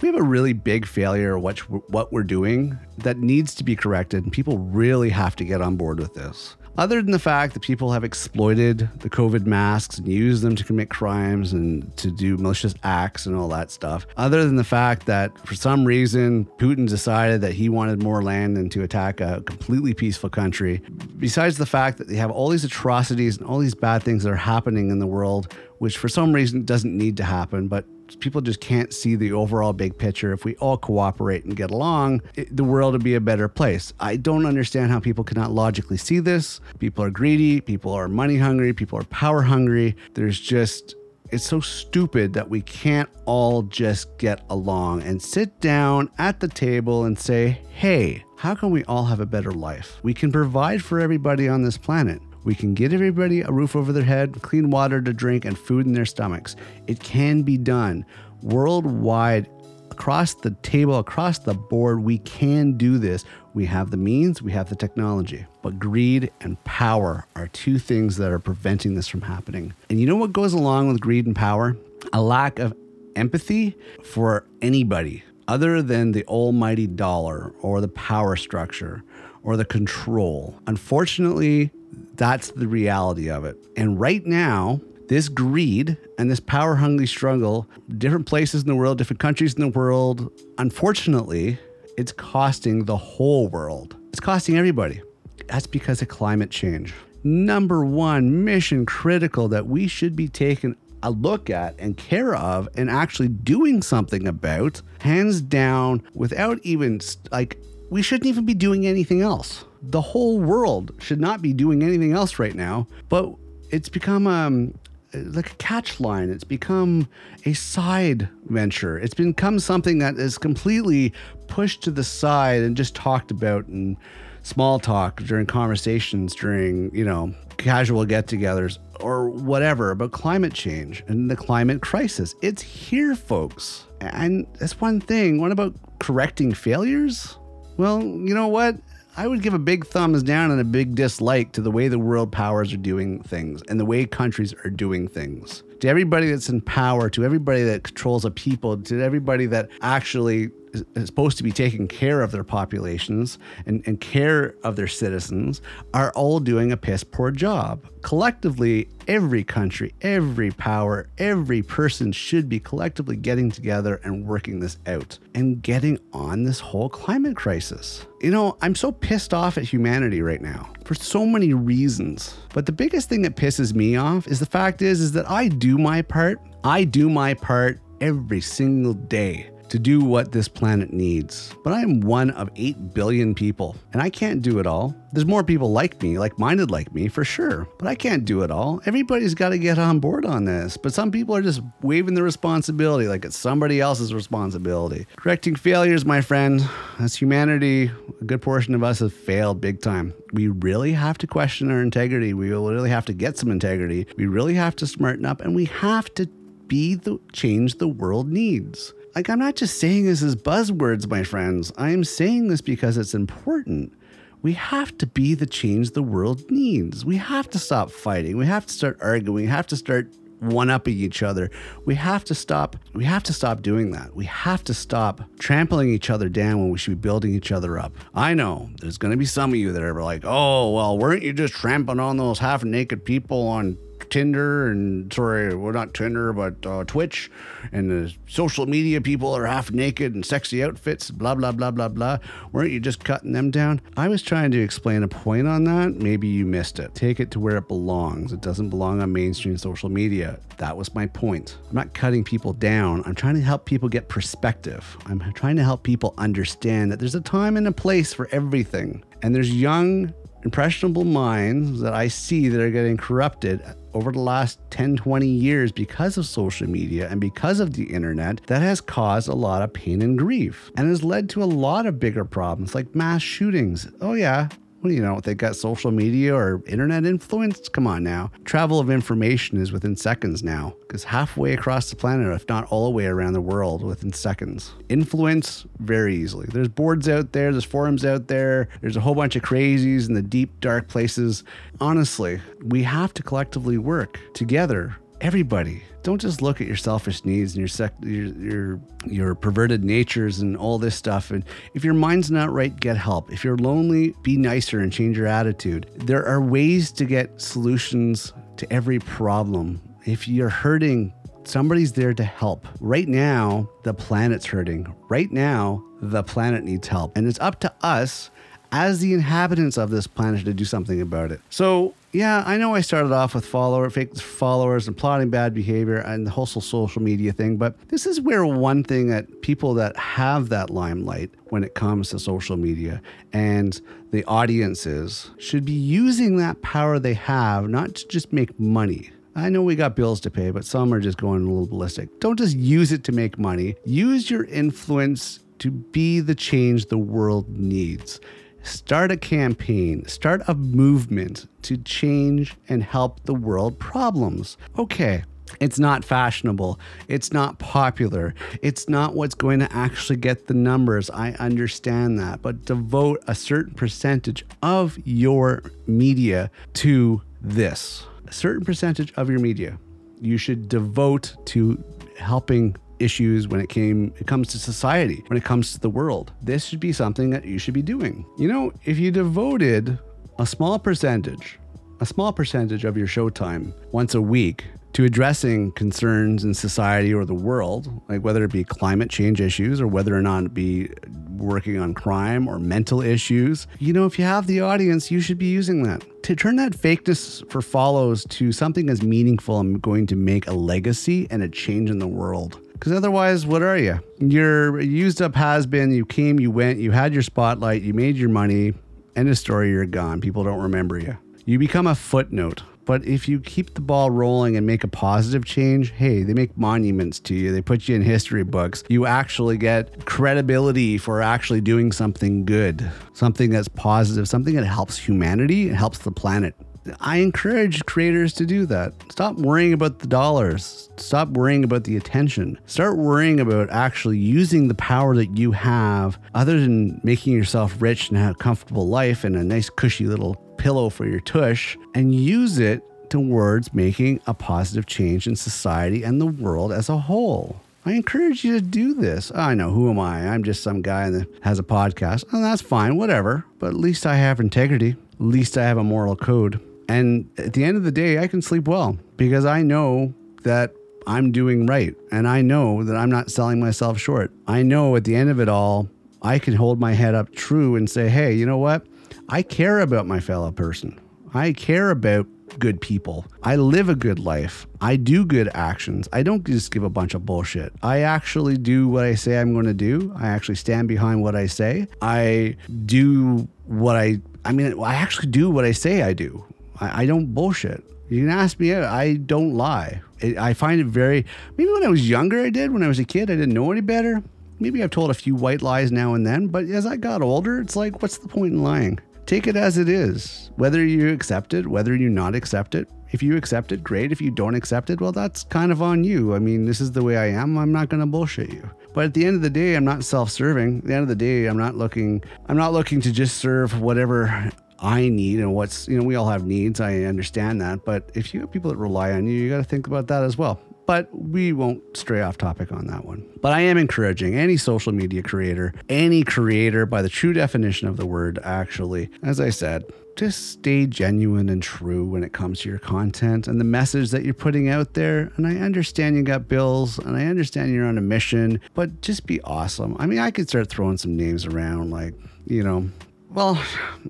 Speaker 2: we have a really big failure what, what we're doing that needs to be corrected, and people really have to get on board with this. Other than the fact that people have exploited the COVID masks and used them to commit crimes and to do malicious acts and all that stuff, other than the fact that for some reason Putin decided that he wanted more land and to attack a completely peaceful country, besides the fact that they have all these atrocities and all these bad things that are happening in the world, which for some reason doesn't need to happen, but people just can't see the overall big picture. If we all cooperate and get along, it, the world would be a better place. I don't understand how people cannot logically see this. People are greedy, people are money hungry, people are power hungry. There's just it's so stupid that we can't all just get along and sit down at the table and say, hey, how can we all have a better life? We can provide for everybody on this planet. We can get everybody a roof over their head, clean water to drink, and food in their stomachs. It can be done worldwide, across the table, across the board. We can do this. We have the means, we have the technology. But greed and power are two things that are preventing this from happening. And you know what goes along with greed and power? A lack of empathy for anybody other than the almighty dollar or the power structure or the control. Unfortunately, that's the reality of it. And right now, this greed and this power hungry struggle, different places in the world, different countries in the world, unfortunately, it's costing the whole world. It's costing everybody. That's because of climate change. Number one, mission critical that we should be taking a look at and care of and actually doing something about, hands down, without even like, we shouldn't even be doing anything else the whole world should not be doing anything else right now, but it's become um, like a catch line. It's become a side venture. It's become something that is completely pushed to the side and just talked about in small talk during conversations, during, you know, casual get togethers or whatever about climate change and the climate crisis. It's here, folks. And that's one thing. What about correcting failures? Well, you know what? I would give a big thumbs down and a big dislike to the way the world powers are doing things and the way countries are doing things. To everybody that's in power, to everybody that controls a people, to everybody that actually is supposed to be taking care of their populations and, and care of their citizens are all doing a piss poor job. Collectively, every country, every power, every person should be collectively getting together and working this out and getting on this whole climate crisis. You know, I'm so pissed off at humanity right now for so many reasons. But the biggest thing that pisses me off is the fact is is that I do my part. I do my part every single day to do what this planet needs. But I am one of 8 billion people, and I can't do it all. There's more people like me, like minded like me, for sure, but I can't do it all. Everybody's got to get on board on this, but some people are just waving the responsibility like it's somebody else's responsibility. Correcting failures, my friend, as humanity, a good portion of us have failed big time. We really have to question our integrity. We really have to get some integrity. We really have to smarten up, and we have to be the change the world needs. Like, I'm not just saying this as buzzwords, my friends. I am saying this because it's important. We have to be the change the world needs. We have to stop fighting. We have to start arguing. We have to start one upping each other. We have to stop we have to stop doing that. We have to stop trampling each other down when we should be building each other up. I know there's going to be some of you that are like, "Oh, well, weren't you just trampling on those half-naked people on Tinder and sorry, well not Tinder, but uh, Twitch, and the social media people are half naked and sexy outfits, blah blah blah blah blah. Weren't you just cutting them down? I was trying to explain a point on that. Maybe you missed it. Take it to where it belongs. It doesn't belong on mainstream social media. That was my point. I'm not cutting people down. I'm trying to help people get perspective. I'm trying to help people understand that there's a time and a place for everything. And there's young impressionable minds that I see that are getting corrupted over the last 10, 20 years because of social media and because of the internet that has caused a lot of pain and grief and has led to a lot of bigger problems like mass shootings. Oh, yeah, you know, they got social media or internet influence. Come on now. Travel of information is within seconds now, because halfway across the planet, if not all the way around the world, within seconds. Influence very easily. There's boards out there, there's forums out there, there's a whole bunch of crazies in the deep, dark places. Honestly, we have to collectively work together everybody. Don't just look at your selfish needs and your sec- your, your your perverted natures and all this stuff. And if your mind's not right, get help. If you're lonely, be nicer and change your attitude. There are ways to get solutions to every problem. If you're hurting, somebody's there to help. Right now, the planet's hurting. Right now, the planet needs help. And it's up to us as the inhabitants of this planet to do something about it. So, yeah, I know I started off with follower, fake followers and plotting bad behavior and the whole social media thing, but this is where one thing that people that have that limelight when it comes to social media and the audiences should be using that power they have not to just make money. I know we got bills to pay, but some are just going a little ballistic. Don't just use it to make money. Use your influence to be the change the world needs. Start a campaign, start a movement to change and help the world problems. Okay, it's not fashionable. It's not popular. It's not what's going to actually get the numbers. I understand that. But devote a certain percentage of your media to this. A certain percentage of your media you should devote to helping issues when it came it comes to society, when it comes to the world. This should be something that you should be doing. You know, if you devoted a small percentage, a small percentage of your showtime once a week to addressing concerns in society or the world, like whether it be climate change issues or whether or not it be working on crime or mental issues. You know, if you have the audience, you should be using that to turn that fakeness for follows to something as meaningful and going to make a legacy and a change in the world. Because otherwise, what are you? You're used up has been. You came, you went, you had your spotlight, you made your money. End of story, you're gone. People don't remember you. You become a footnote. But if you keep the ball rolling and make a positive change, hey, they make monuments to you. They put you in history books. You actually get credibility for actually doing something good, something that's positive, something that helps humanity helps the planet. I encourage creators to do that. Stop worrying about the dollars. Stop worrying about the attention. Start worrying about actually using the power that you have, other than making yourself rich and have a comfortable life and a nice, cushy little pillow for your tush, and use it towards making a positive change in society and the world as a whole. I encourage you to do this. I know, who am I? I'm just some guy that has a podcast. And that's fine, whatever. But at least I have integrity. At least I have a moral code. And at the end of the day, I can sleep well because I know that I'm doing right. And I know that I'm not selling myself short. I know at the end of it all, I can hold my head up true and say, hey, you know what? I care about my fellow person. I care about good people. I live a good life. I do good actions. I don't just give a bunch of bullshit. I actually do what I say I'm going to do. I actually stand behind what I say. I do what I, I mean, I actually do what I say I do. I, I don't bullshit. You can ask me I don't lie. It, I find it very, maybe when I was younger, I did. When I was a kid, I didn't know any better. Maybe I've told a few white lies now and then, but as I got older, it's like, what's the point in lying? Take it as it is. Whether you accept it, whether you not accept it. If you accept it, great. If you don't accept it, well, that's kind of on you. I mean, this is the way I am. I'm not going to bullshit you. But at the end of the day, I'm not self-serving. At the end of the day, I'm not looking I'm not looking to just serve whatever I need and what's, you know, we all have needs. I understand that. But if you have people that rely on you, you got to think about that as well. But we won't stray off topic on that one. But I am encouraging any social media creator, any creator by the true definition of the word, actually, as I said, just stay genuine and true when it comes to your content and the message that you're putting out there. And I understand you got bills and I understand you're on a mission, but just be awesome. I mean, I could start throwing some names around like, you know, well,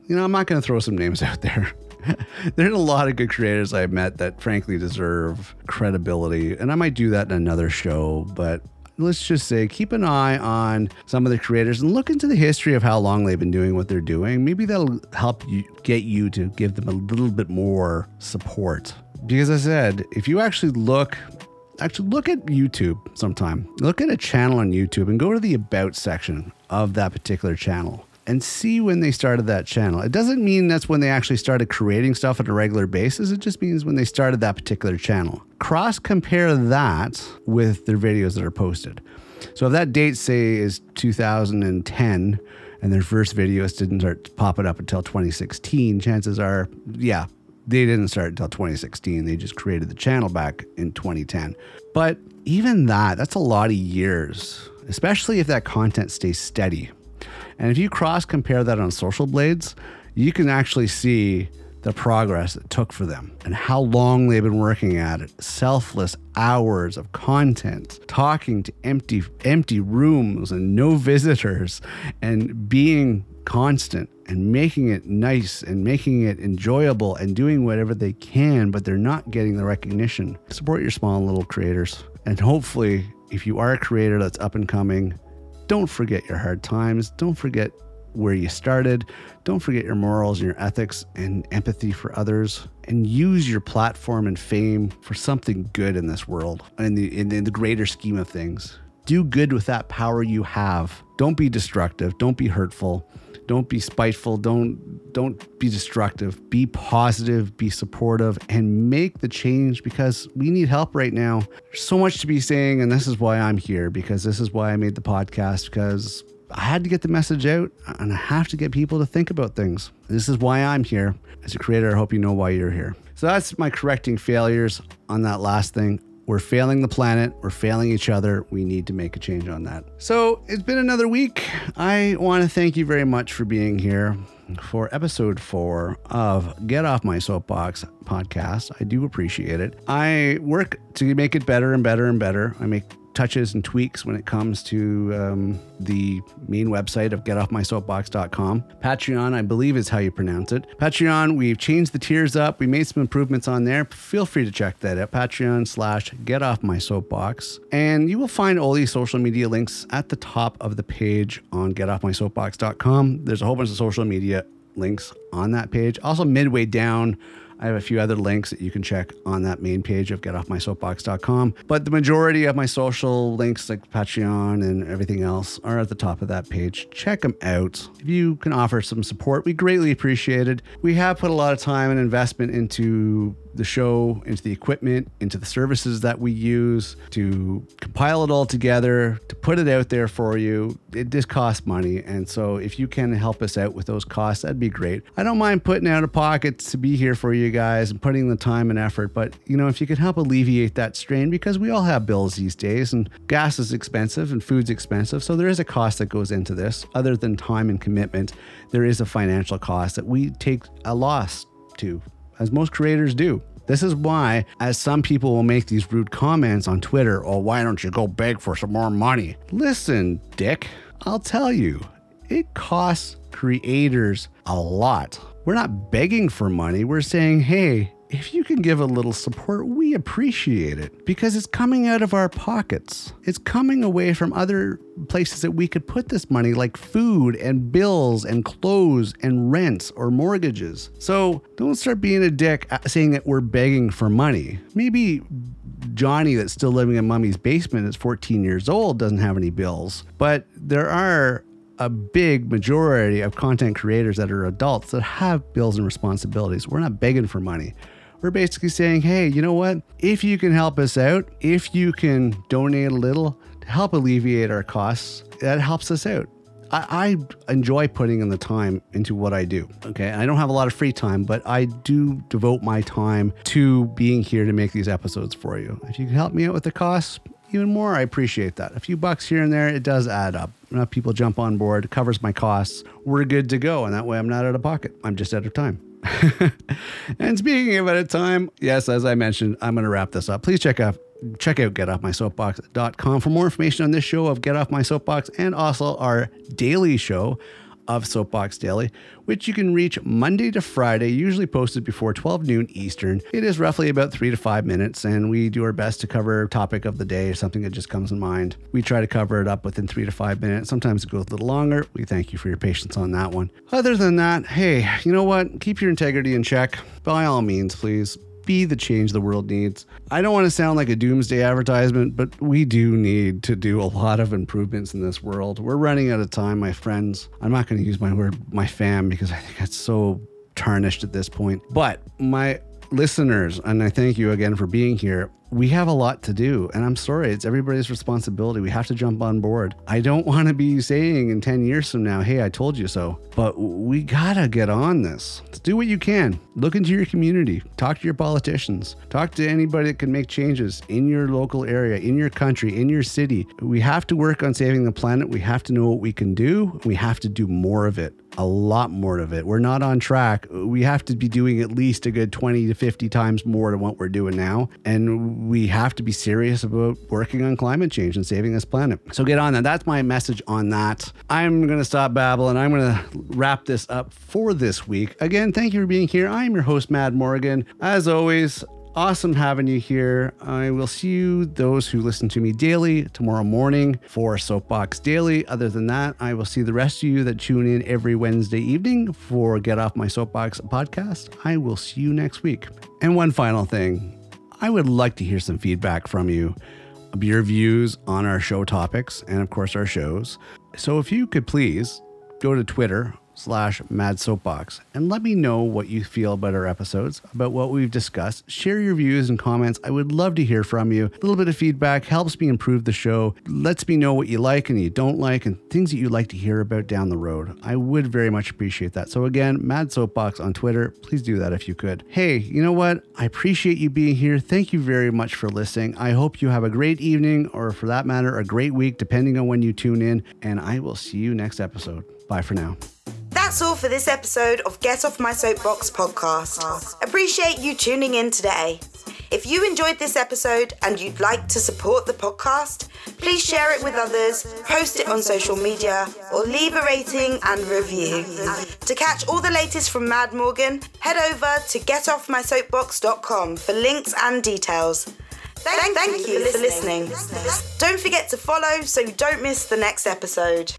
Speaker 2: you know, I'm not going to throw some names out there. There's a lot of good creators I've met that frankly deserve credibility, and I might do that in another show, but let's just say keep an eye on some of the creators and look into the history of how long they've been doing what they're doing. Maybe that'll help you get you to give them a little bit more support. Because I said, if you actually look actually look at YouTube sometime. Look at a channel on YouTube and go to the about section of that particular channel and see when they started that channel. It doesn't mean that's when they actually started creating stuff on a regular basis. It just means when they started that particular channel. Cross compare that with their videos that are posted. So if that date, say, is 2010 and their first videos didn't start popping up until 2016, chances are, yeah, they didn't start until 2016. They just created the channel back in 2010. But even that, that's a lot of years, especially if that content stays steady. And if you cross compare that on Social Blades, you can actually see the progress it took for them and how long they've been working at it. Selfless hours of content, talking to empty empty rooms and no visitors and being constant and making it nice and making it enjoyable and doing whatever they can, but they're not getting the recognition. Support your small and little creators. And hopefully, if you are a creator that's up and coming, don't forget your hard times. Don't forget where you started. Don't forget your morals and your ethics and empathy for others. And use your platform and fame for something good in this world and in the, in, in the greater scheme of things. Do good with that power you have. Don't be destructive. Don't be hurtful. Don't be spiteful. Don't don't be destructive. Be positive, be supportive and make the change because we need help right now. There's so much to be saying and this is why I'm here because this is why I made the podcast because I had to get the message out and I have to get people to think about things. This is why I'm here. As a creator, I hope you know why you're here. So that's my correcting failures on that last thing. We're failing the planet. We're failing each other. We need to make a change on that. So it's been another week. I want to thank you very much for being here for episode four of Get Off My Soapbox podcast. I do appreciate it. I work to make it better and better and better. I make touches and tweaks when it comes to um, the main website of getoffmysoapbox.com. Patreon, I believe, is how you pronounce it. Patreon, we've changed the tiers up. We made some improvements on there. Feel free to check that out. Patreon slash get off my soapbox. And you will find all these social media links at the top of the page on getoffmysoapbox.com. There's a whole bunch of social media links on that page. Also, midway down, I have a few other links that you can check on that main page of getoffmysoapbox.com. But the majority of my social links, like Patreon and everything else, are at the top of that page. Check them out. If you can offer some support, we greatly appreciate it. We have put a lot of time and investment into the show, into the equipment, into the services that we use to compile it all together, to put it out there for you. It just costs money. And so if you can help us out with those costs, that'd be great. I don't mind putting out of pocket to be here for you guys and putting the time and effort. But, you know, if you can help alleviate that strain, because we all have bills these days and gas is expensive and food's expensive. So there is a cost that goes into this other than time and commitment. There is a financial cost that we take a loss to as most creators do. This is why, as some people will make these rude comments on Twitter, oh, why don't you go beg for some more money? Listen, Dick, I'll tell you, it costs creators a lot. We're not begging for money, we're saying, hey, if you can give a little support, we appreciate it because it's coming out of our pockets. It's coming away from other places that we could put this money, like food and bills and clothes and rents or mortgages. So don't start being a dick uh, saying that we're begging for money. Maybe Johnny, that's still living in mommy's basement, is 14 years old, doesn't have any bills, but there are a big majority of content creators that are adults that have bills and responsibilities. We're not begging for money. We're basically saying, hey, you know what? If you can help us out, if you can donate a little to help alleviate our costs, that helps us out. I, I, enjoy putting in the time into what I do. Okay. I don't have a lot of free time, but I do devote my time to being here to make these episodes for you. If you can help me out with the costs, even more, I appreciate that. A few bucks here and there, it does add up. Enough people jump on board, covers my costs. We're good to go. And that way I'm not out of pocket. I'm just out of time. and speaking of at time, yes, as I mentioned, I'm going to wrap this up. Please check out check out getoffmysoapbox.com for more information on this show of Get Off My Soapbox and also our daily show of Soapbox Daily, which you can reach Monday to Friday, usually posted before 12 noon Eastern. It is roughly about three to five minutes, and we do our best to cover topic of the day or something that just comes in mind. We try to cover it up within three to five minutes. Sometimes it goes a little longer. We thank you for your patience on that one. Other than that, hey, you know what? Keep your integrity in check. By all means, please be the change the world needs. I don't want to sound like a doomsday advertisement, but we do need to do a lot of improvements in this world. We're running out of time, my friends. I'm not going to use my word, my fam, because I think that's so tarnished at this point. But my listeners, and I thank you again for being here. We have a lot to do. And I'm sorry, it's everybody's responsibility. We have to jump on board. I don't want to be saying in 10 years from now, hey, I told you so. But we got to get on this. Do what you can. Look into your community, talk to your politicians, talk to anybody that can make changes in your local area, in your country, in your city. We have to work on saving the planet. We have to know what we can do. We have to do more of it a lot more of it. We're not on track. We have to be doing at least a good 20 to 50 times more than what we're doing now. And we have to be serious about working on climate change and saving this planet. So get on that. That's my message on that. I'm going to stop babbling. I'm going to wrap this up for this week. Again, thank you for being here. I'm your host, Mad Morgan. As always, Awesome having you here. I will see you, those who listen to me daily, tomorrow morning for Soapbox Daily. Other than that, I will see the rest of you that tune in every Wednesday evening for Get Off My Soapbox podcast. I will see you next week. And one final thing I would like to hear some feedback from you, your views on our show topics, and of course, our shows. So if you could please go to Twitter slash mad soapbox. And let me know what you feel about our episodes about what we've discussed. Share your views and comments. I would love to hear from you. A little bit of feedback helps me improve the show lets me know what you like and you don't like and things that you'd like to hear about down the road. I would very much appreciate that. So again mad soapbox on twitter. Please do that if you could. Hey you know what? I appreciate you being here. Thank you very much for listening. I hope you have a great evening or for that matter a great week depending on when you tune in. And i will see you next episode. Bye for now
Speaker 1: that's all for this episode of Get Off My Soapbox podcast. Appreciate you tuning in today. If you enjoyed this episode and you'd like to support the podcast, please share it with others, post it on social media, or leave a rating and review. To catch all the latest from Mad Morgan, head over to getoffmysoapbox.com for links and details. Thank, thank, you for listening. Don't forget to follow so you don't miss the next episode.